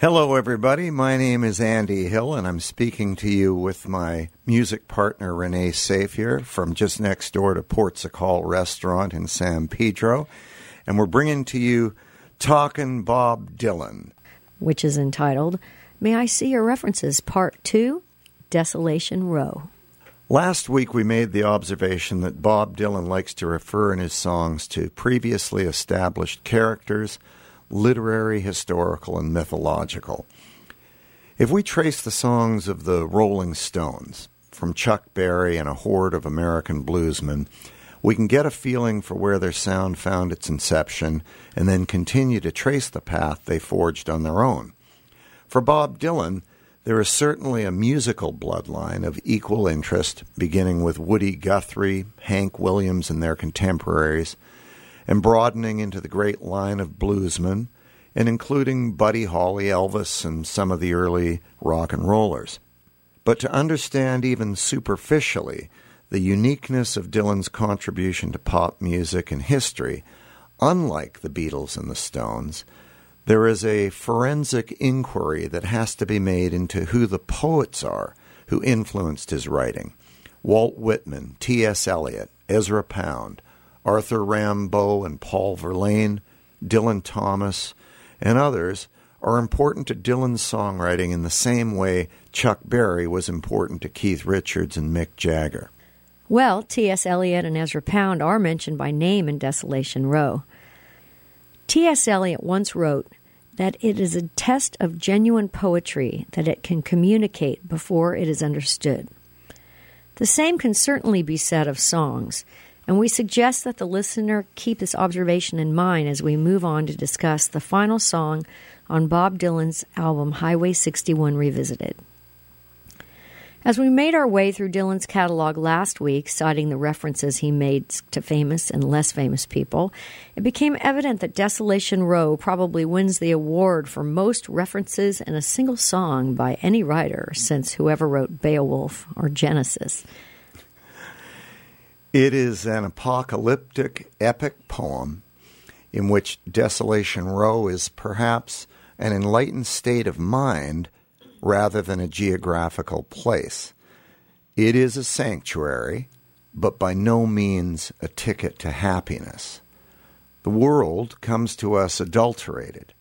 Hello, everybody. My name is Andy Hill, and I'm speaking to you with my music partner Renee Safier from just next door to Ports O' Call Restaurant in San Pedro. And we're bringing to you Talkin' Bob Dylan, which is entitled May I See Your References, Part 2 Desolation Row. Last week, we made the observation that Bob Dylan likes to refer in his songs to previously established characters literary, historical, and mythological. If we trace the songs of the Rolling Stones, from Chuck Berry and a horde of American bluesmen, we can get a feeling for where their sound found its inception and then continue to trace the path they forged on their own. For Bob Dylan, there is certainly a musical bloodline of equal interest, beginning with Woody Guthrie, Hank Williams, and their contemporaries, and broadening into the great line of bluesmen, and including Buddy Holly, Elvis, and some of the early rock and rollers. But to understand even superficially the uniqueness of Dylan's contribution to pop music and history, unlike the Beatles and the Stones, there is a forensic inquiry that has to be made into who the poets are who influenced his writing. Walt Whitman, T.S. Eliot, Ezra Pound, Arthur Rimbaud and Paul Verlaine, Dylan Thomas, and others are important to Dylan's songwriting in the same way Chuck Berry was important to Keith Richards and Mick Jagger. Well, T.S. Eliot and Ezra Pound are mentioned by name in Desolation Row. T.S. Eliot once wrote that it is a test of genuine poetry that it can communicate before it is understood. The same can certainly be said of songs, and we suggest that the listener keep this observation in mind as we move on to discuss the final song on Bob Dylan's album Highway 61 Revisited. As we made our way through Dylan's catalog last week, citing the references he made to famous and less famous people, it became evident that Desolation Row probably wins the award for most references in a single song by any writer since whoever wrote Beowulf or Genesis. It is an apocalyptic epic poem in which Desolation Row is perhaps an enlightened state of mind rather than a geographical place. It is a sanctuary, but by no means a ticket to happiness. The world comes to us adulterated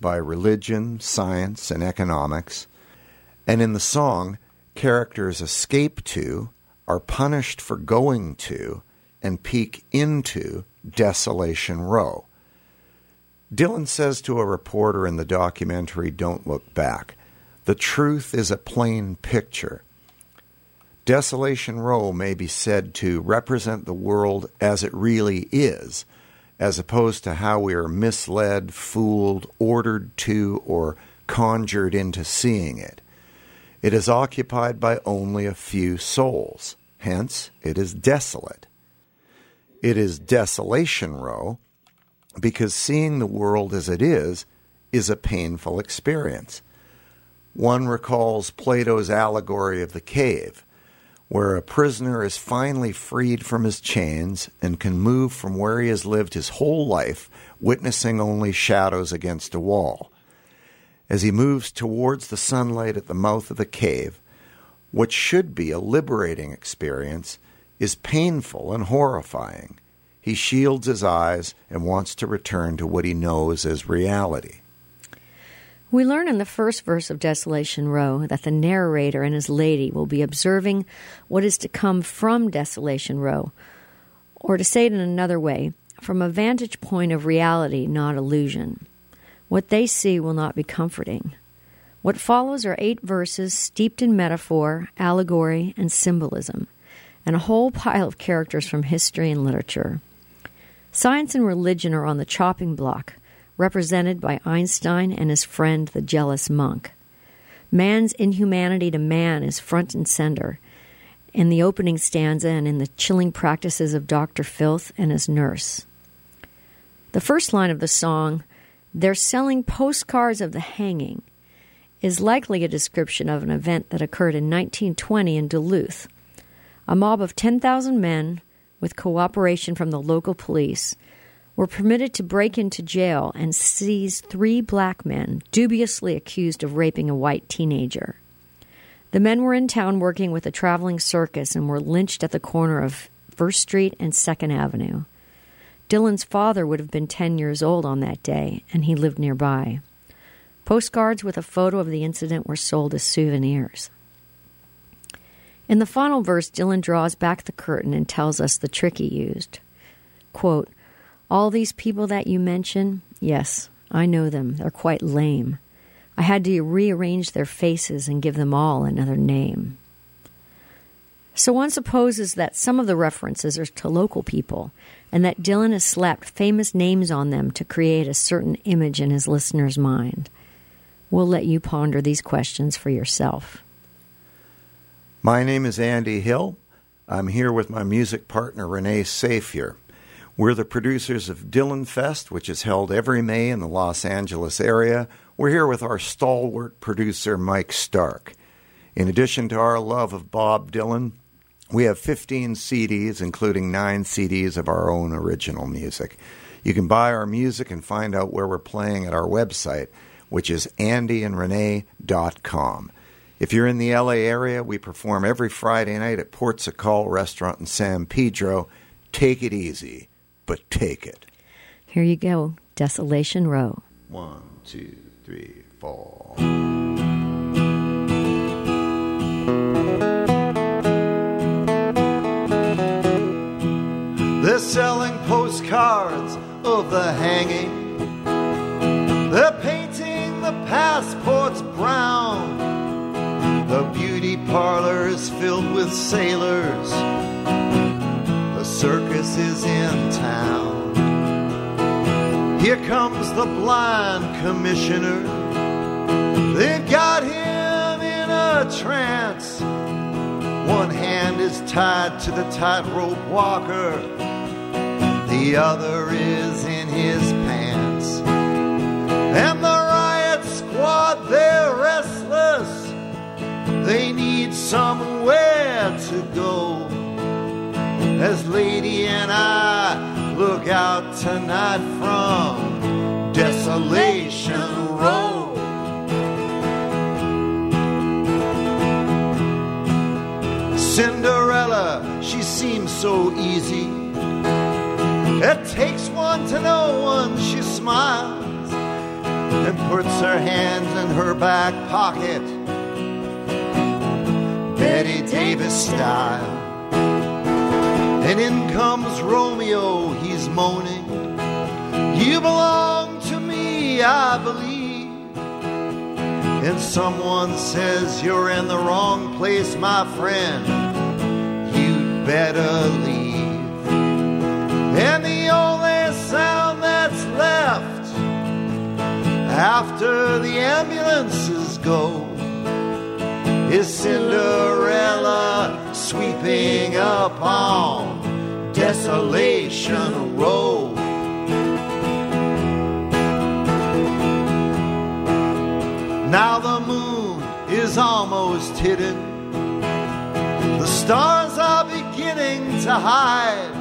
by religion, science, and economics, and in the song, characters escape to are punished for going to and peek into Desolation Row. Dylan says to a reporter in the documentary Don't Look Back, The truth is a plain picture. Desolation Row may be said to represent the world as it really is, as opposed to how we are misled, fooled, ordered to, or conjured into seeing it. It is occupied by only a few souls. Hence, it is desolate. It is desolation row because seeing the world as it is is a painful experience. One recalls Plato's allegory of the cave, where a prisoner is finally freed from his chains and can move from where he has lived his whole life, witnessing only shadows against a wall. As he moves towards the sunlight at the mouth of the cave, what should be a liberating experience is painful and horrifying. He shields his eyes and wants to return to what he knows as reality. We learn in the first verse of Desolation Row that the narrator and his lady will be observing what is to come from Desolation Row, or to say it in another way, from a vantage point of reality, not illusion. What they see will not be comforting. What follows are eight verses steeped in metaphor, allegory, and symbolism, and a whole pile of characters from history and literature. Science and religion are on the chopping block, represented by Einstein and his friend the jealous monk. Man's inhumanity to man is front and center in the opening stanza and in the chilling practices of Dr. Filth and his nurse. The first line of the song, They're selling postcards of the hanging is likely a description of an event that occurred in 1920 in Duluth. A mob of 10,000 men, with cooperation from the local police, were permitted to break into jail and seize three black men dubiously accused of raping a white teenager. The men were in town working with a traveling circus and were lynched at the corner of First Street and Second Avenue. Dylan's father would have been 10 years old on that day, and he lived nearby. Postcards with a photo of the incident were sold as souvenirs. In the final verse, Dylan draws back the curtain and tells us the trick he used. Quote, All these people that you mention, yes, I know them. They're quite lame. I had to rearrange their faces and give them all another name. So one supposes that some of the references are to local people, and that Dylan has slapped famous names on them to create a certain image in his listener's mind. We'll let you ponder these questions for yourself. My name is Andy Hill. I'm here with my music partner Renee Safier. We're the producers of Dylan Fest, which is held every May in the Los Angeles area. We're here with our stalwart producer Mike Stark. In addition to our love of Bob Dylan, we have 15 CDs, including nine CDs of our own original music. You can buy our music and find out where we're playing at our website, which is andyandrenee.com. If you're in the LA area, we perform every Friday night at Ports Call Restaurant in San Pedro. Take it easy, but take it. Here you go Desolation Row. One, two, three, four. They're selling postcards of the hanging. They're painting the passports brown. The beauty parlor is filled with sailors. The circus is in town. Here comes the blind commissioner. They've got him in a trance. One hand is tied to the tightrope walker, the other is in his pants. And the riot squad, they're restless. They need somewhere to go. As Lady and I look out tonight from Desolation Row. Cinderella, she seems so easy. It takes one to know one, she smiles and puts her hands in her back pocket, Bette Davis style. And in comes Romeo, he's moaning, You belong to me, I believe. And someone says, You're in the wrong place, my friend. You'd better leave. And the only sound that's left after the ambulances go is Cinderella sweeping up on Desolation Row. Now the moon is almost hidden. The stars are beginning to hide.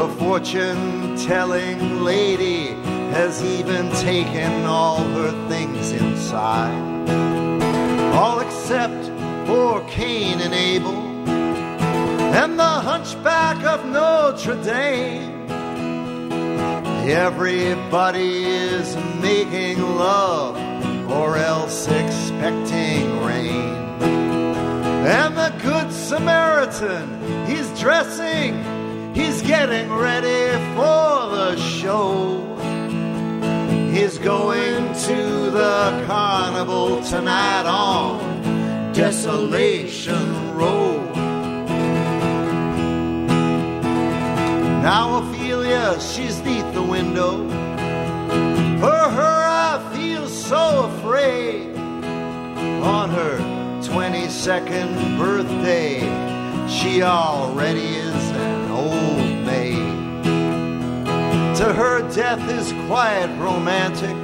The fortune telling lady has even taken all her things inside. All except for Cain and Abel and the hunchback of Notre Dame. Everybody is making love or else expecting rain. And the Good Samaritan, he's dressing, he's getting ready for the show. He's going to the carnival tonight on Desolation Row. Now Ophelia, she's neath the window. For her I feel so afraid. On her 22nd birthday, she already is to her death is quiet romantic.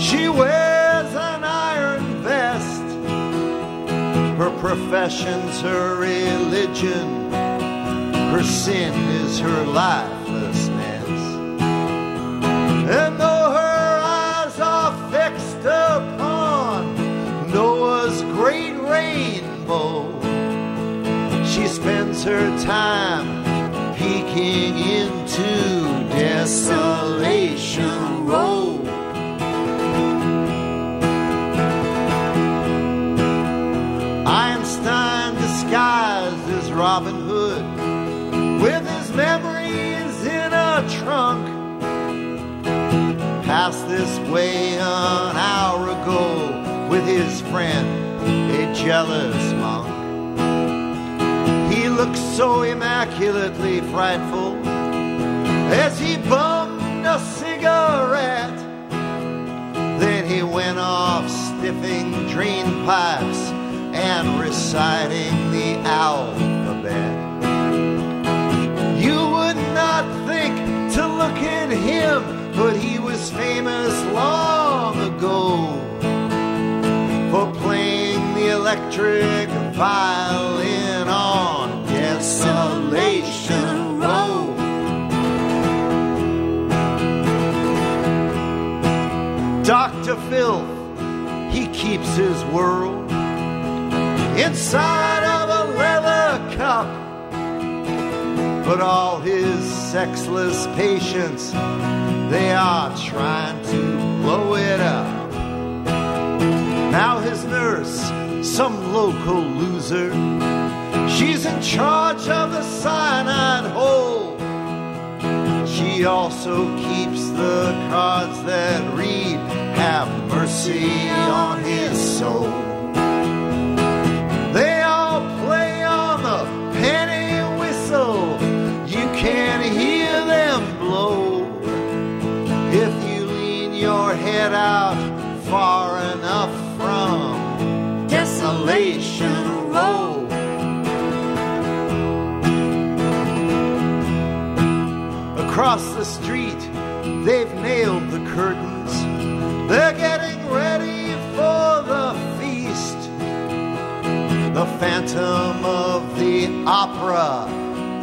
She wears an iron vest. Her profession's her religion. Her sin is her lifelessness. And though her eyes are fixed upon Noah's great rainbow, she spends her time Desolation Row. Einstein disguised as Robin Hood with his memories in a trunk. Passed this way an hour ago with his friend, a jealous monk. He looked so immaculately frightful cigarette. Then he went off sniffing drain pipes and reciting the alphabet. You would not think to look at him, but he was famous long ago for playing the electric violin Dr. Filth, he keeps his world inside of a leather cup. But all his sexless patients, they are trying to blow it up. Now his nurse, some local loser, she's in charge of the cyanide hole. She also keeps the cards that read, Have mercy on his soul. Across the street, they've nailed the curtains. They're getting ready for the feast. The phantom of the opera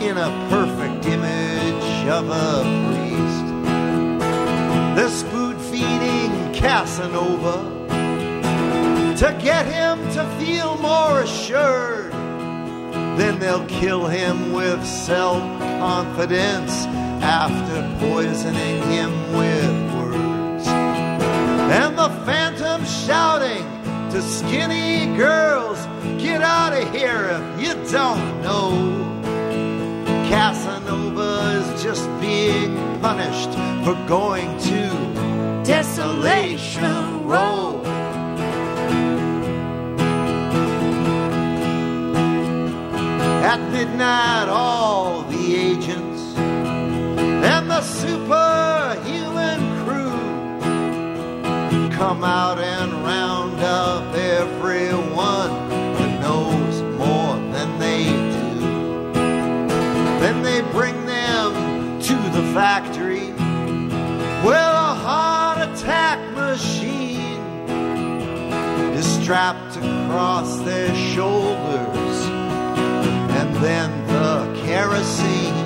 in a perfect image of a priest. This food feeding Casanova to get him to feel more assured. Then they'll kill him with self confidence after poisoning him with words. And the phantom shouting to skinny girls, Get out of here if you don't know. Casanova is just being punished for going to Desolation Row. At midnight, all the superhuman crew come out and round up everyone who knows more than they do. Then they bring them to the factory where a heart attack machine is strapped across their shoulders, and then the kerosene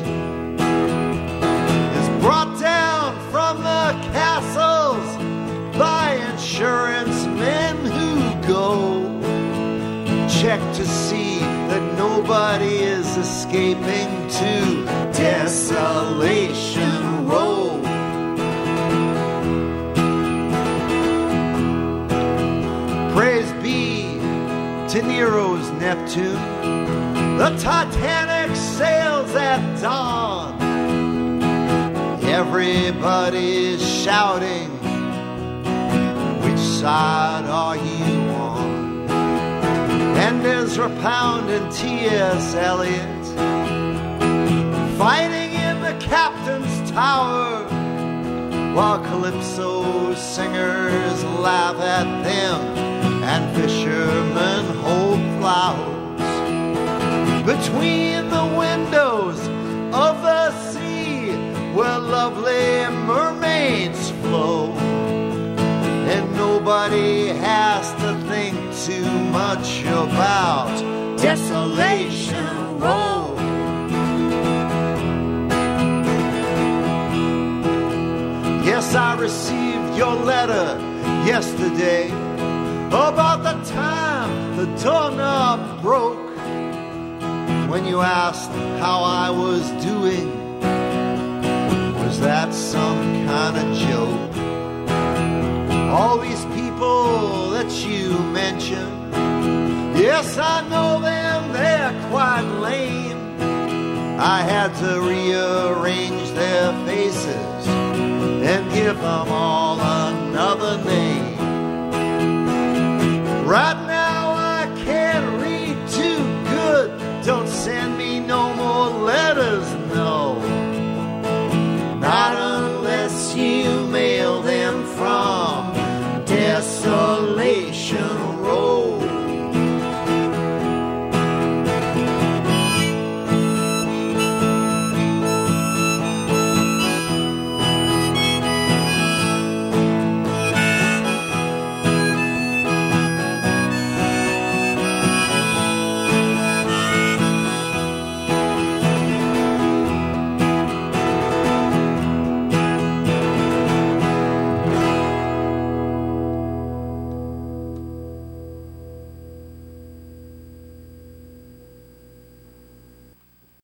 check to see that nobody is escaping to Desolation Row. Praise be to Nero's Neptune. The Titanic sails at dawn. Everybody's shouting, Which side are you Ezra Pound and T.S. Eliot fighting in the captain's tower while Calypso singers laugh at them and fishermen hold flowers between the windows of the sea where lovely mermaids flow and nobody has to too much about Desolation Row. Yes, I received your letter yesterday about the time the doorknob broke when you asked how I was doing. Was that some kind of joke? All these people you mention, yes, I know them, they're quite lame. I had to rearrange their faces and give them all